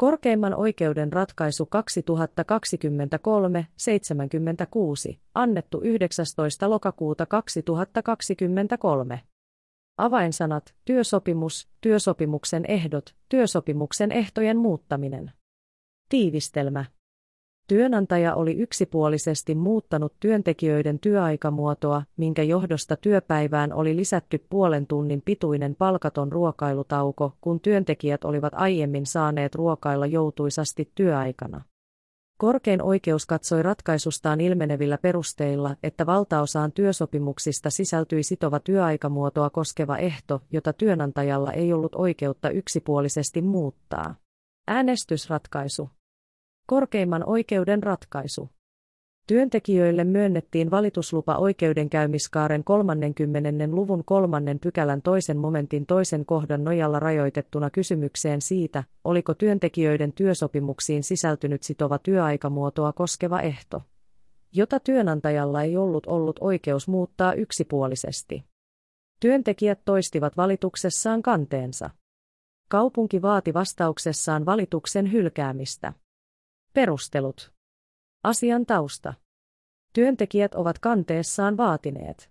Korkeimman oikeuden ratkaisu 2023-76, annettu 19. lokakuuta 2023. Avainsanat, työsopimus, työsopimuksen ehdot, työsopimuksen ehtojen muuttaminen. Tiivistelmä. Työnantaja oli yksipuolisesti muuttanut työntekijöiden työaikamuotoa, minkä johdosta työpäivään oli lisätty puolen tunnin pituinen palkaton ruokailutauko, kun työntekijät olivat aiemmin saaneet ruokailla joutuisasti työaikana. Korkein oikeus katsoi ratkaisustaan ilmenevillä perusteilla, että valtaosaan työsopimuksista sisältyi sitova työaikamuotoa koskeva ehto, jota työnantajalla ei ollut oikeutta yksipuolisesti muuttaa. Äänestysratkaisu Korkeimman oikeuden ratkaisu. Työntekijöille myönnettiin valituslupa oikeudenkäymiskaaren 30. luvun kolmannen pykälän toisen momentin toisen kohdan nojalla rajoitettuna kysymykseen siitä, oliko työntekijöiden työsopimuksiin sisältynyt sitova työaikamuotoa koskeva ehto, jota työnantajalla ei ollut ollut oikeus muuttaa yksipuolisesti. Työntekijät toistivat valituksessaan kanteensa. Kaupunki vaati vastauksessaan valituksen hylkäämistä. Perustelut. Asian tausta. Työntekijät ovat kanteessaan vaatineet,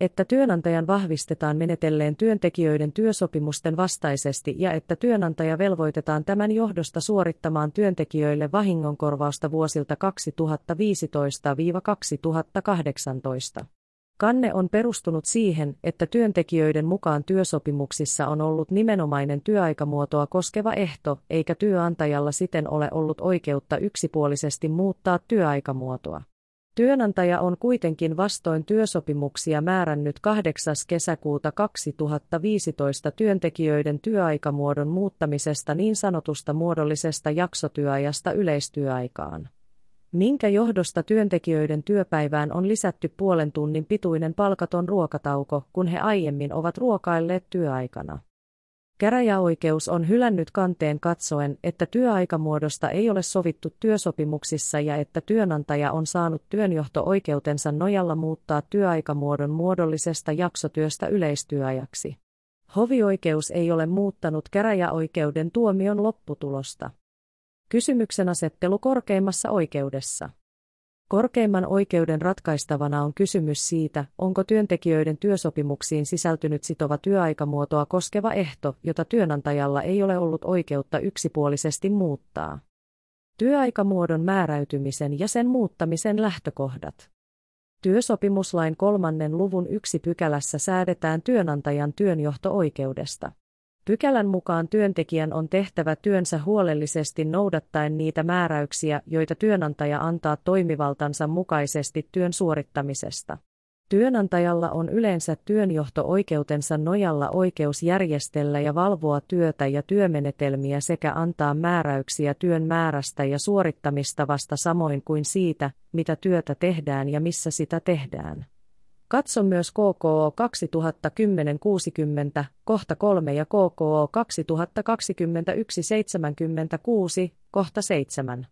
että työnantajan vahvistetaan menetelleen työntekijöiden työsopimusten vastaisesti ja että työnantaja velvoitetaan tämän johdosta suorittamaan työntekijöille vahingonkorvausta vuosilta 2015-2018. Kanne on perustunut siihen, että työntekijöiden mukaan työsopimuksissa on ollut nimenomainen työaikamuotoa koskeva ehto, eikä työnantajalla siten ole ollut oikeutta yksipuolisesti muuttaa työaikamuotoa. Työnantaja on kuitenkin vastoin työsopimuksia määrännyt 8. kesäkuuta 2015 työntekijöiden työaikamuodon muuttamisesta niin sanotusta muodollisesta jaksotyöajasta yleistyöaikaan minkä johdosta työntekijöiden työpäivään on lisätty puolen tunnin pituinen palkaton ruokatauko, kun he aiemmin ovat ruokailleet työaikana. Käräjäoikeus on hylännyt kanteen katsoen, että työaikamuodosta ei ole sovittu työsopimuksissa ja että työnantaja on saanut työnjohto-oikeutensa nojalla muuttaa työaikamuodon muodollisesta jaksotyöstä yleistyöajaksi. Hovioikeus ei ole muuttanut käräjäoikeuden tuomion lopputulosta. Kysymyksen asettelu korkeimmassa oikeudessa. Korkeimman oikeuden ratkaistavana on kysymys siitä, onko työntekijöiden työsopimuksiin sisältynyt sitova työaikamuotoa koskeva ehto, jota työnantajalla ei ole ollut oikeutta yksipuolisesti muuttaa. Työaikamuodon määräytymisen ja sen muuttamisen lähtökohdat. Työsopimuslain kolmannen luvun yksi pykälässä säädetään työnantajan työnjohto-oikeudesta. Pykälän mukaan työntekijän on tehtävä työnsä huolellisesti noudattaen niitä määräyksiä, joita työnantaja antaa toimivaltansa mukaisesti työn suorittamisesta. Työnantajalla on yleensä työnjohto-oikeutensa nojalla oikeus järjestellä ja valvoa työtä ja työmenetelmiä sekä antaa määräyksiä työn määrästä ja suorittamistavasta samoin kuin siitä, mitä työtä tehdään ja missä sitä tehdään. Katso myös KKO 2010-60, kohta 3 ja KKO 2021-76, kohta 7.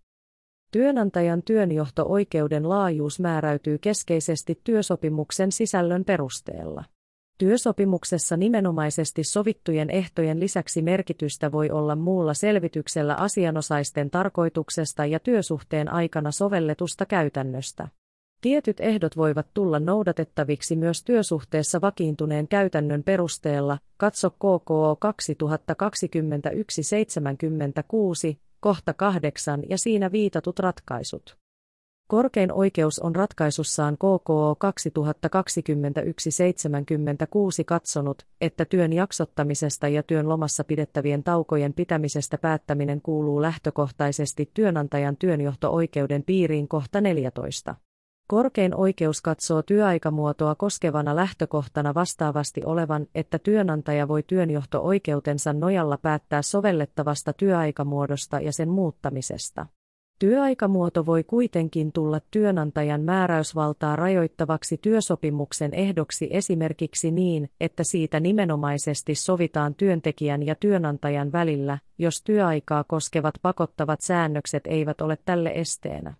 Työnantajan työnjohto-oikeuden laajuus määräytyy keskeisesti työsopimuksen sisällön perusteella. Työsopimuksessa nimenomaisesti sovittujen ehtojen lisäksi merkitystä voi olla muulla selvityksellä asianosaisten tarkoituksesta ja työsuhteen aikana sovelletusta käytännöstä. Tietyt ehdot voivat tulla noudatettaviksi myös työsuhteessa vakiintuneen käytännön perusteella, katso KKO 2021-76, kohta 8 ja siinä viitatut ratkaisut. Korkein oikeus on ratkaisussaan KKO 2021-76 katsonut, että työn jaksottamisesta ja työn lomassa pidettävien taukojen pitämisestä päättäminen kuuluu lähtökohtaisesti työnantajan työnjohto-oikeuden piiriin kohta 14. Korkein oikeus katsoo työaikamuotoa koskevana lähtökohtana vastaavasti olevan, että työnantaja voi työnjohto-oikeutensa nojalla päättää sovellettavasta työaikamuodosta ja sen muuttamisesta. Työaikamuoto voi kuitenkin tulla työnantajan määräysvaltaa rajoittavaksi työsopimuksen ehdoksi esimerkiksi niin, että siitä nimenomaisesti sovitaan työntekijän ja työnantajan välillä, jos työaikaa koskevat pakottavat säännökset eivät ole tälle esteenä.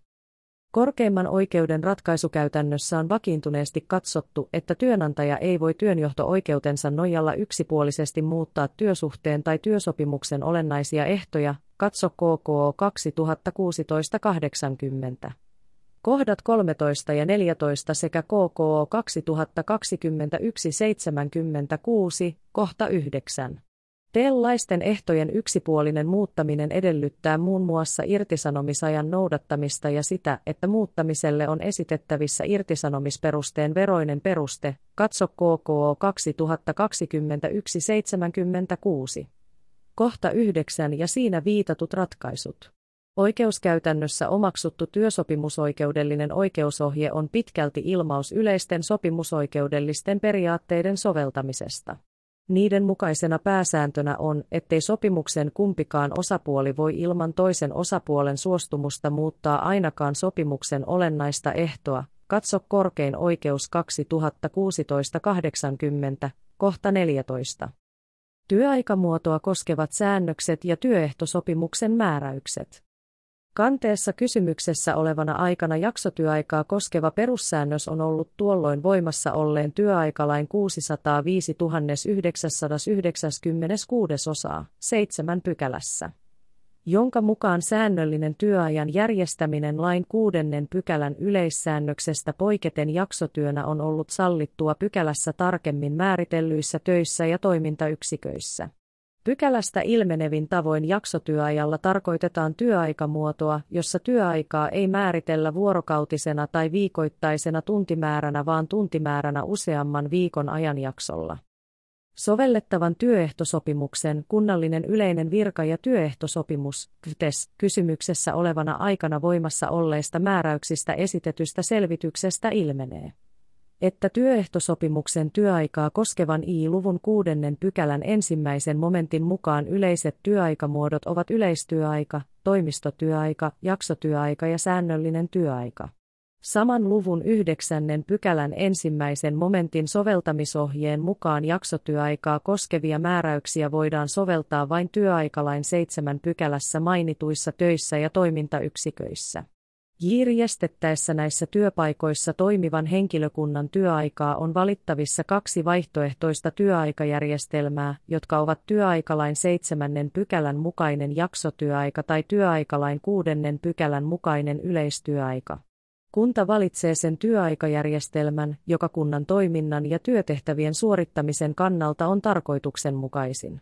Korkeimman oikeuden ratkaisukäytännössä on vakiintuneesti katsottu, että työnantaja ei voi työnjohto-oikeutensa nojalla yksipuolisesti muuttaa työsuhteen tai työsopimuksen olennaisia ehtoja, katso KKO 2016-80. Kohdat 13 ja 14 sekä KKO 2021-76, kohta 9. Teellaisten ehtojen yksipuolinen muuttaminen edellyttää muun muassa irtisanomisajan noudattamista ja sitä, että muuttamiselle on esitettävissä irtisanomisperusteen veroinen peruste, katso KKO 2021-76. Kohta 9 ja siinä viitatut ratkaisut. Oikeuskäytännössä omaksuttu työsopimusoikeudellinen oikeusohje on pitkälti ilmaus yleisten sopimusoikeudellisten periaatteiden soveltamisesta. Niiden mukaisena pääsääntönä on, ettei sopimuksen kumpikaan osapuoli voi ilman toisen osapuolen suostumusta muuttaa ainakaan sopimuksen olennaista ehtoa. Katso korkein oikeus 2016-80, kohta 14. Työaikamuotoa koskevat säännökset ja työehtosopimuksen määräykset. Kanteessa kysymyksessä olevana aikana jaksotyöaikaa koskeva perussäännös on ollut tuolloin voimassa olleen työaikalain 605 996 osaa, 7 pykälässä jonka mukaan säännöllinen työajan järjestäminen lain kuudennen pykälän yleissäännöksestä poiketen jaksotyönä on ollut sallittua pykälässä tarkemmin määritellyissä töissä ja toimintayksiköissä. Pykälästä ilmenevin tavoin jaksotyöajalla tarkoitetaan työaikamuotoa, jossa työaikaa ei määritellä vuorokautisena tai viikoittaisena tuntimääränä vaan tuntimääränä useamman viikon ajanjaksolla. Sovellettavan työehtosopimuksen kunnallinen yleinen virka- ja työehtosopimus KYTES, kysymyksessä olevana aikana voimassa olleista määräyksistä esitetystä selvityksestä ilmenee että työehtosopimuksen työaikaa koskevan I-luvun kuudennen pykälän ensimmäisen momentin mukaan yleiset työaikamuodot ovat yleistyöaika, toimistotyöaika, jaksotyöaika ja säännöllinen työaika. Saman luvun yhdeksännen pykälän ensimmäisen momentin soveltamisohjeen mukaan jaksotyöaikaa koskevia määräyksiä voidaan soveltaa vain työaikalain seitsemän pykälässä mainituissa töissä ja toimintayksiköissä. Järjestettäessä näissä työpaikoissa toimivan henkilökunnan työaikaa on valittavissa kaksi vaihtoehtoista työaikajärjestelmää, jotka ovat työaikalain seitsemännen pykälän mukainen jaksotyöaika tai työaikalain kuudennen pykälän mukainen yleistyöaika. Kunta valitsee sen työaikajärjestelmän, joka kunnan toiminnan ja työtehtävien suorittamisen kannalta on tarkoituksenmukaisin.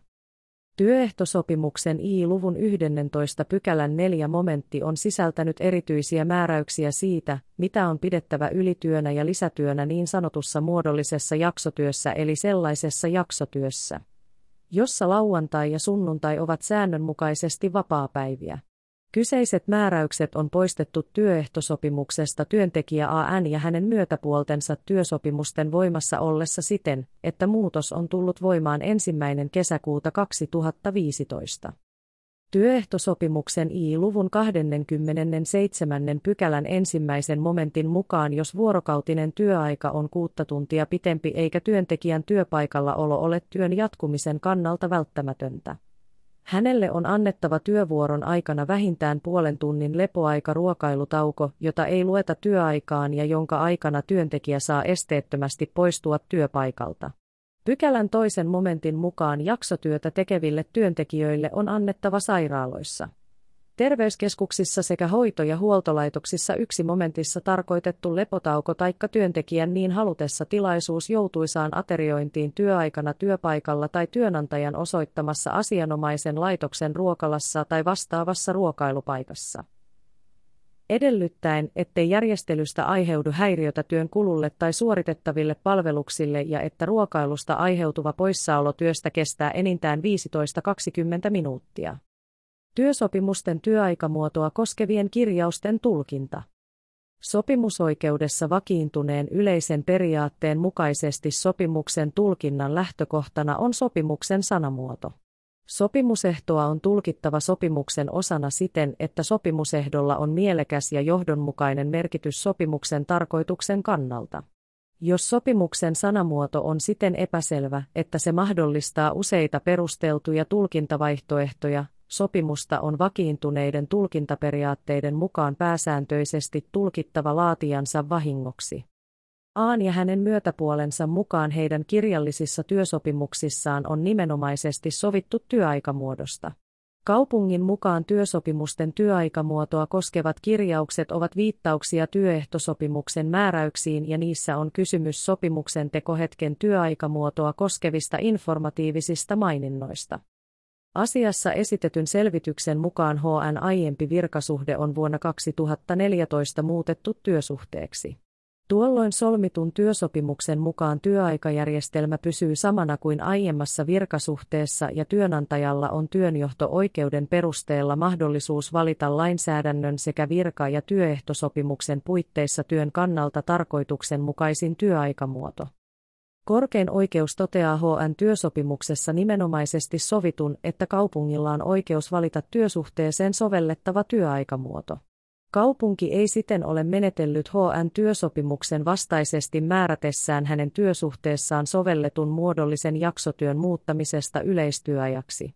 Työehtosopimuksen I-luvun 11 pykälän 4 momentti on sisältänyt erityisiä määräyksiä siitä, mitä on pidettävä ylityönä ja lisätyönä niin sanotussa muodollisessa jaksotyössä eli sellaisessa jaksotyössä, jossa lauantai ja sunnuntai ovat säännönmukaisesti vapaapäiviä. Kyseiset määräykset on poistettu työehtosopimuksesta työntekijä AN ja hänen myötäpuoltensa työsopimusten voimassa ollessa siten, että muutos on tullut voimaan ensimmäinen kesäkuuta 2015. Työehtosopimuksen I-luvun 27. pykälän ensimmäisen momentin mukaan jos vuorokautinen työaika on kuutta tuntia pitempi eikä työntekijän työpaikalla olo ole työn jatkumisen kannalta välttämätöntä Hänelle on annettava työvuoron aikana vähintään puolen tunnin lepoaika ruokailutauko, jota ei lueta työaikaan ja jonka aikana työntekijä saa esteettömästi poistua työpaikalta. Pykälän toisen momentin mukaan jaksotyötä tekeville työntekijöille on annettava sairaaloissa terveyskeskuksissa sekä hoito- ja huoltolaitoksissa yksi momentissa tarkoitettu lepotauko taikka työntekijän niin halutessa tilaisuus joutuisaan ateriointiin työaikana työpaikalla tai työnantajan osoittamassa asianomaisen laitoksen ruokalassa tai vastaavassa ruokailupaikassa. Edellyttäen, ettei järjestelystä aiheudu häiriötä työn kululle tai suoritettaville palveluksille ja että ruokailusta aiheutuva poissaolo työstä kestää enintään 15-20 minuuttia. Työsopimusten työaikamuotoa koskevien kirjausten tulkinta. Sopimusoikeudessa vakiintuneen yleisen periaatteen mukaisesti sopimuksen tulkinnan lähtökohtana on sopimuksen sanamuoto. Sopimusehtoa on tulkittava sopimuksen osana siten, että sopimusehdolla on mielekäs ja johdonmukainen merkitys sopimuksen tarkoituksen kannalta. Jos sopimuksen sanamuoto on siten epäselvä, että se mahdollistaa useita perusteltuja tulkintavaihtoehtoja, sopimusta on vakiintuneiden tulkintaperiaatteiden mukaan pääsääntöisesti tulkittava laatijansa vahingoksi. Aan ja hänen myötäpuolensa mukaan heidän kirjallisissa työsopimuksissaan on nimenomaisesti sovittu työaikamuodosta. Kaupungin mukaan työsopimusten työaikamuotoa koskevat kirjaukset ovat viittauksia työehtosopimuksen määräyksiin ja niissä on kysymys sopimuksen tekohetken työaikamuotoa koskevista informatiivisista maininnoista. Asiassa esitetyn selvityksen mukaan HN aiempi virkasuhde on vuonna 2014 muutettu työsuhteeksi. Tuolloin solmitun työsopimuksen mukaan työaikajärjestelmä pysyy samana kuin aiemmassa virkasuhteessa ja työnantajalla on työnjohto-oikeuden perusteella mahdollisuus valita lainsäädännön sekä virka- ja työehtosopimuksen puitteissa työn kannalta tarkoituksenmukaisin työaikamuoto. Korkein oikeus toteaa HN työsopimuksessa nimenomaisesti sovitun, että kaupungilla on oikeus valita työsuhteeseen sovellettava työaikamuoto. Kaupunki ei siten ole menetellyt HN työsopimuksen vastaisesti määrätessään hänen työsuhteessaan sovelletun muodollisen jaksotyön muuttamisesta yleistyöajaksi.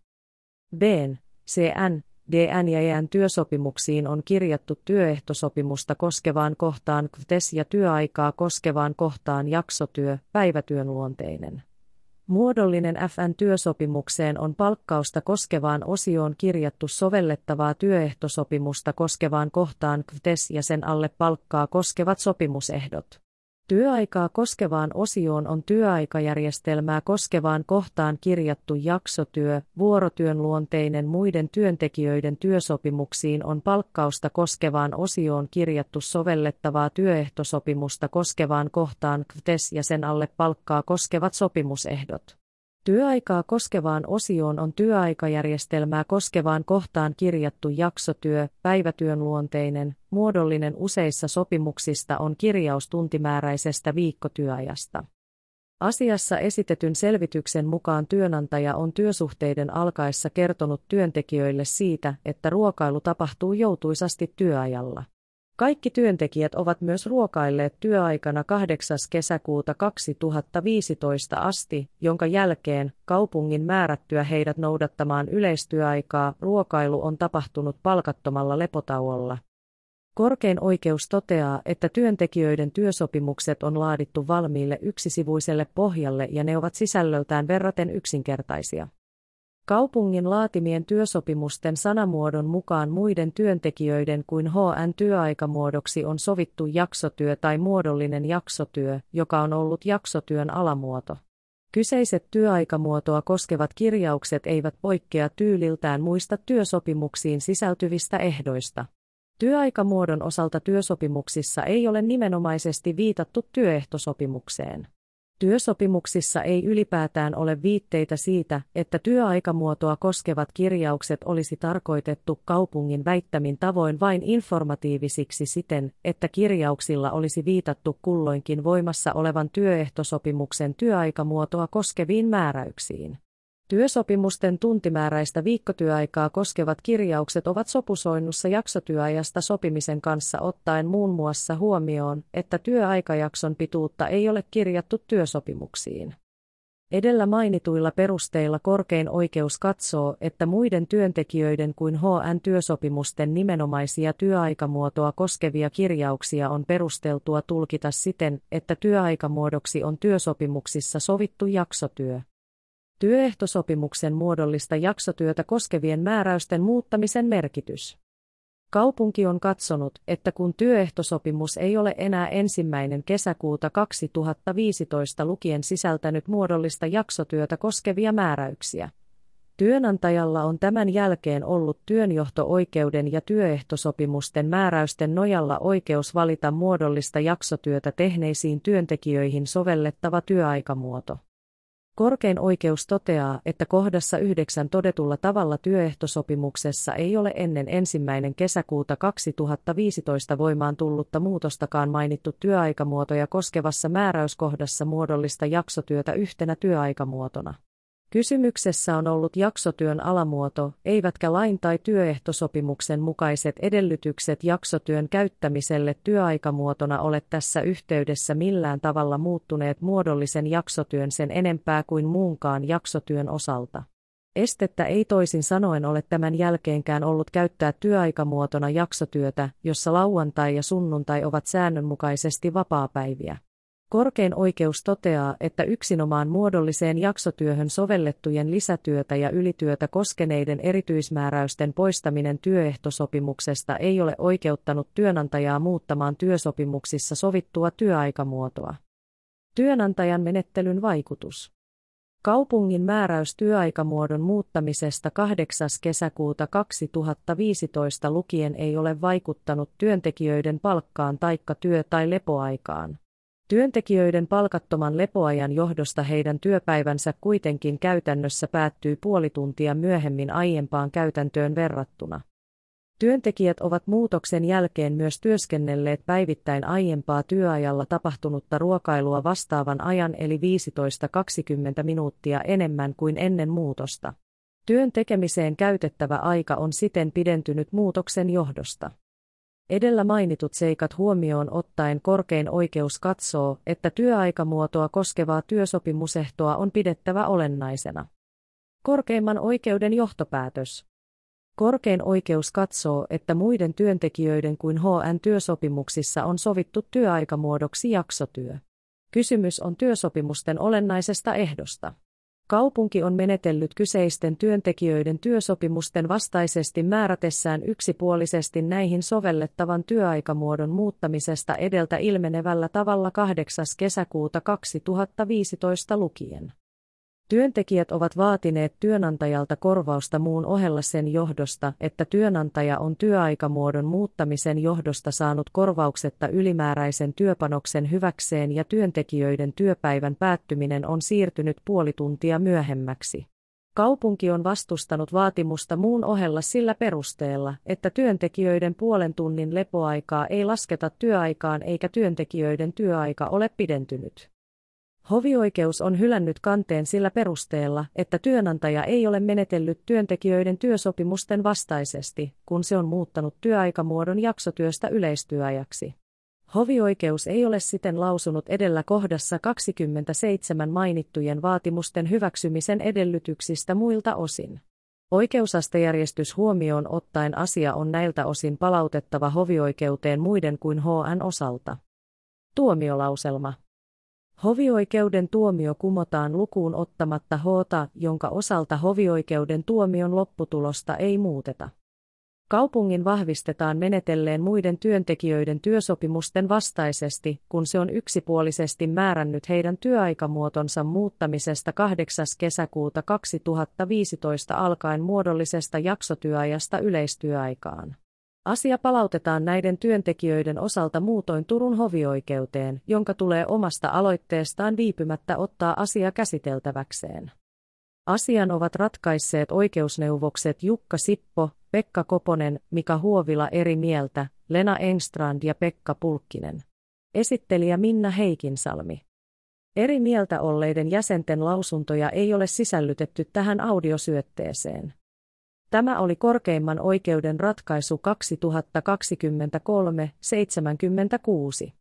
B. CN, DN ja EN työsopimuksiin on kirjattu työehtosopimusta koskevaan kohtaan KTES ja työaikaa koskevaan kohtaan jaksotyö, päivätyön luonteinen. Muodollinen FN-työsopimukseen on palkkausta koskevaan osioon kirjattu sovellettavaa työehtosopimusta koskevaan kohtaan KTES ja sen alle palkkaa koskevat sopimusehdot. Työaikaa koskevaan osioon on työaikajärjestelmää koskevaan kohtaan kirjattu jaksotyö, vuorotyön luonteinen muiden työntekijöiden työsopimuksiin on palkkausta koskevaan osioon kirjattu sovellettavaa työehtosopimusta koskevaan kohtaan KTES ja sen alle palkkaa koskevat sopimusehdot. Työaikaa koskevaan osioon on työaikajärjestelmää koskevaan kohtaan kirjattu jaksotyö, päivätyön luonteinen, muodollinen useissa sopimuksista on kirjaus tuntimääräisestä viikkotyöajasta. Asiassa esitetyn selvityksen mukaan työnantaja on työsuhteiden alkaessa kertonut työntekijöille siitä, että ruokailu tapahtuu joutuisasti työajalla. Kaikki työntekijät ovat myös ruokailleet työaikana 8. kesäkuuta 2015 asti, jonka jälkeen kaupungin määrättyä heidät noudattamaan yleistyöaikaa ruokailu on tapahtunut palkattomalla lepotauolla. Korkein oikeus toteaa, että työntekijöiden työsopimukset on laadittu valmiille yksisivuiselle pohjalle ja ne ovat sisällöltään verraten yksinkertaisia. Kaupungin laatimien työsopimusten sanamuodon mukaan muiden työntekijöiden kuin HN työaikamuodoksi on sovittu jaksotyö tai muodollinen jaksotyö, joka on ollut jaksotyön alamuoto. Kyseiset työaikamuotoa koskevat kirjaukset eivät poikkea tyyliltään muista työsopimuksiin sisältyvistä ehdoista. Työaikamuodon osalta työsopimuksissa ei ole nimenomaisesti viitattu työehtosopimukseen. Työsopimuksissa ei ylipäätään ole viitteitä siitä, että työaikamuotoa koskevat kirjaukset olisi tarkoitettu kaupungin väittämin tavoin vain informatiivisiksi siten, että kirjauksilla olisi viitattu kulloinkin voimassa olevan työehtosopimuksen työaikamuotoa koskeviin määräyksiin. Työsopimusten tuntimääräistä viikkotyöaikaa koskevat kirjaukset ovat sopusoinnussa jaksotyöajasta sopimisen kanssa ottaen muun muassa huomioon, että työaikajakson pituutta ei ole kirjattu työsopimuksiin. Edellä mainituilla perusteilla korkein oikeus katsoo, että muiden työntekijöiden kuin HN-työsopimusten nimenomaisia työaikamuotoa koskevia kirjauksia on perusteltua tulkita siten, että työaikamuodoksi on työsopimuksissa sovittu jaksotyö. Työehtosopimuksen muodollista jaksotyötä koskevien määräysten muuttamisen merkitys. Kaupunki on katsonut, että kun työehtosopimus ei ole enää ensimmäinen kesäkuuta 2015 lukien sisältänyt muodollista jaksotyötä koskevia määräyksiä, Työnantajalla on tämän jälkeen ollut työnjohto-oikeuden ja työehtosopimusten määräysten nojalla oikeus valita muodollista jaksotyötä tehneisiin työntekijöihin sovellettava työaikamuoto. Korkein oikeus toteaa, että kohdassa 9 todetulla tavalla työehtosopimuksessa ei ole ennen ensimmäinen kesäkuuta 2015 voimaan tullutta muutostakaan mainittu työaikamuotoja koskevassa määräyskohdassa muodollista jaksotyötä yhtenä työaikamuotona. Kysymyksessä on ollut jaksotyön alamuoto, eivätkä lain tai työehtosopimuksen mukaiset edellytykset jaksotyön käyttämiselle työaikamuotona ole tässä yhteydessä millään tavalla muuttuneet muodollisen jaksotyön sen enempää kuin muunkaan jaksotyön osalta. Estettä ei toisin sanoen ole tämän jälkeenkään ollut käyttää työaikamuotona jaksotyötä, jossa lauantai ja sunnuntai ovat säännönmukaisesti vapaapäiviä. Korkein oikeus toteaa, että yksinomaan muodolliseen jaksotyöhön sovellettujen lisätyötä ja ylityötä koskeneiden erityismääräysten poistaminen työehtosopimuksesta ei ole oikeuttanut työnantajaa muuttamaan työsopimuksissa sovittua työaikamuotoa. Työnantajan menettelyn vaikutus. Kaupungin määräys työaikamuodon muuttamisesta 8. kesäkuuta 2015 lukien ei ole vaikuttanut työntekijöiden palkkaan taikka työ- tai lepoaikaan. Työntekijöiden palkattoman lepoajan johdosta heidän työpäivänsä kuitenkin käytännössä päättyy puoli tuntia myöhemmin aiempaan käytäntöön verrattuna. Työntekijät ovat muutoksen jälkeen myös työskennelleet päivittäin aiempaa työajalla tapahtunutta ruokailua vastaavan ajan eli 15-20 minuuttia enemmän kuin ennen muutosta. Työn tekemiseen käytettävä aika on siten pidentynyt muutoksen johdosta. Edellä mainitut seikat huomioon ottaen korkein oikeus katsoo, että työaikamuotoa koskevaa työsopimusehtoa on pidettävä olennaisena. Korkeimman oikeuden johtopäätös. Korkein oikeus katsoo, että muiden työntekijöiden kuin HN-työsopimuksissa on sovittu työaikamuodoksi jaksotyö. Kysymys on työsopimusten olennaisesta ehdosta. Kaupunki on menetellyt kyseisten työntekijöiden työsopimusten vastaisesti määrätessään yksipuolisesti näihin sovellettavan työaikamuodon muuttamisesta edeltä ilmenevällä tavalla 8. kesäkuuta 2015 lukien. Työntekijät ovat vaatineet työnantajalta korvausta muun ohella sen johdosta, että työnantaja on työaikamuodon muuttamisen johdosta saanut korvauksetta ylimääräisen työpanoksen hyväkseen ja työntekijöiden työpäivän päättyminen on siirtynyt puoli tuntia myöhemmäksi. Kaupunki on vastustanut vaatimusta muun ohella sillä perusteella, että työntekijöiden puolen tunnin lepoaikaa ei lasketa työaikaan eikä työntekijöiden työaika ole pidentynyt. Hovioikeus on hylännyt kanteen sillä perusteella, että työnantaja ei ole menetellyt työntekijöiden työsopimusten vastaisesti, kun se on muuttanut työaikamuodon jaksotyöstä yleistyöajaksi. Hovioikeus ei ole siten lausunut edellä kohdassa 27 mainittujen vaatimusten hyväksymisen edellytyksistä muilta osin. Oikeusastejärjestys huomioon ottaen asia on näiltä osin palautettava hovioikeuteen muiden kuin HN osalta. Tuomiolauselma Hovioikeuden tuomio kumotaan lukuun ottamatta Hota, jonka osalta hovioikeuden tuomion lopputulosta ei muuteta. Kaupungin vahvistetaan menetelleen muiden työntekijöiden työsopimusten vastaisesti, kun se on yksipuolisesti määrännyt heidän työaikamuotonsa muuttamisesta 8. kesäkuuta 2015 alkaen muodollisesta jaksotyöajasta yleistyöaikaan. Asia palautetaan näiden työntekijöiden osalta muutoin Turun hovioikeuteen, jonka tulee omasta aloitteestaan viipymättä ottaa asia käsiteltäväkseen. Asian ovat ratkaisseet oikeusneuvokset Jukka Sippo, Pekka Koponen, Mika Huovila eri mieltä, Lena Engstrand ja Pekka Pulkkinen. Esittelijä Minna Heikinsalmi. Eri mieltä olleiden jäsenten lausuntoja ei ole sisällytetty tähän audiosyötteeseen. Tämä oli korkeimman oikeuden ratkaisu 2023-76.